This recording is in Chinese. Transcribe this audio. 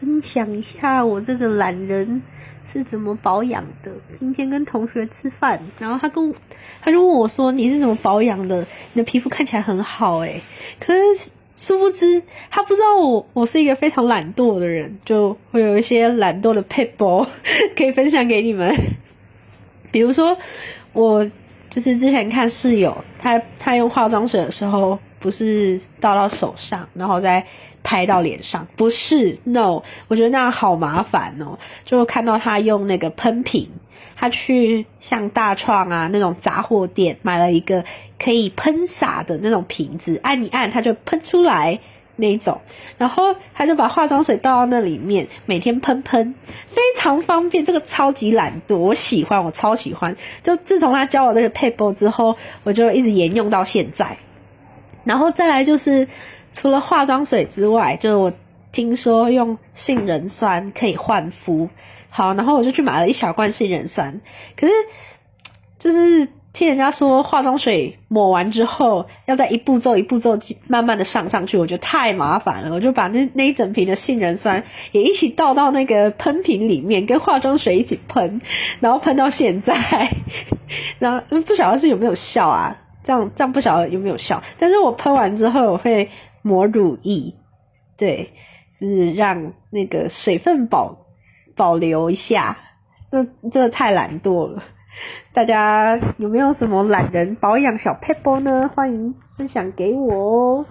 分享一下我这个懒人是怎么保养的。今天跟同学吃饭，然后他跟他就问我说：“你是怎么保养的？你的皮肤看起来很好诶、可是殊不知他不知道我我是一个非常懒惰的人，就会有一些懒惰的 p e p 可以分享给你们。比如说我就是之前看室友，他他用化妆水的时候。不是倒到手上，然后再拍到脸上，不是，no，我觉得那样好麻烦哦。就看到他用那个喷瓶，他去像大创啊那种杂货店买了一个可以喷洒的那种瓶子，按一按它就喷出来那种，然后他就把化妆水倒到那里面，每天喷喷，非常方便。这个超级懒惰，我喜欢，我超喜欢。就自从他教我这个 paper 之后，我就一直沿用到现在。然后再来就是，除了化妆水之外，就是我听说用杏仁酸可以焕肤，好，然后我就去买了一小罐杏仁酸。可是，就是听人家说化妆水抹完之后，要在一步骤一步骤慢慢的上上去，我觉得太麻烦了。我就把那那一整瓶的杏仁酸也一起倒到那个喷瓶里面，跟化妆水一起喷，然后喷到现在，然后不晓得是有没有效啊？这样这样不晓得有没有效，但是我喷完之后我会抹乳液，对，就是让那个水分保保留一下。那真的太懒惰了，大家有没有什么懒人保养小 pebble 呢？欢迎分享给我哦。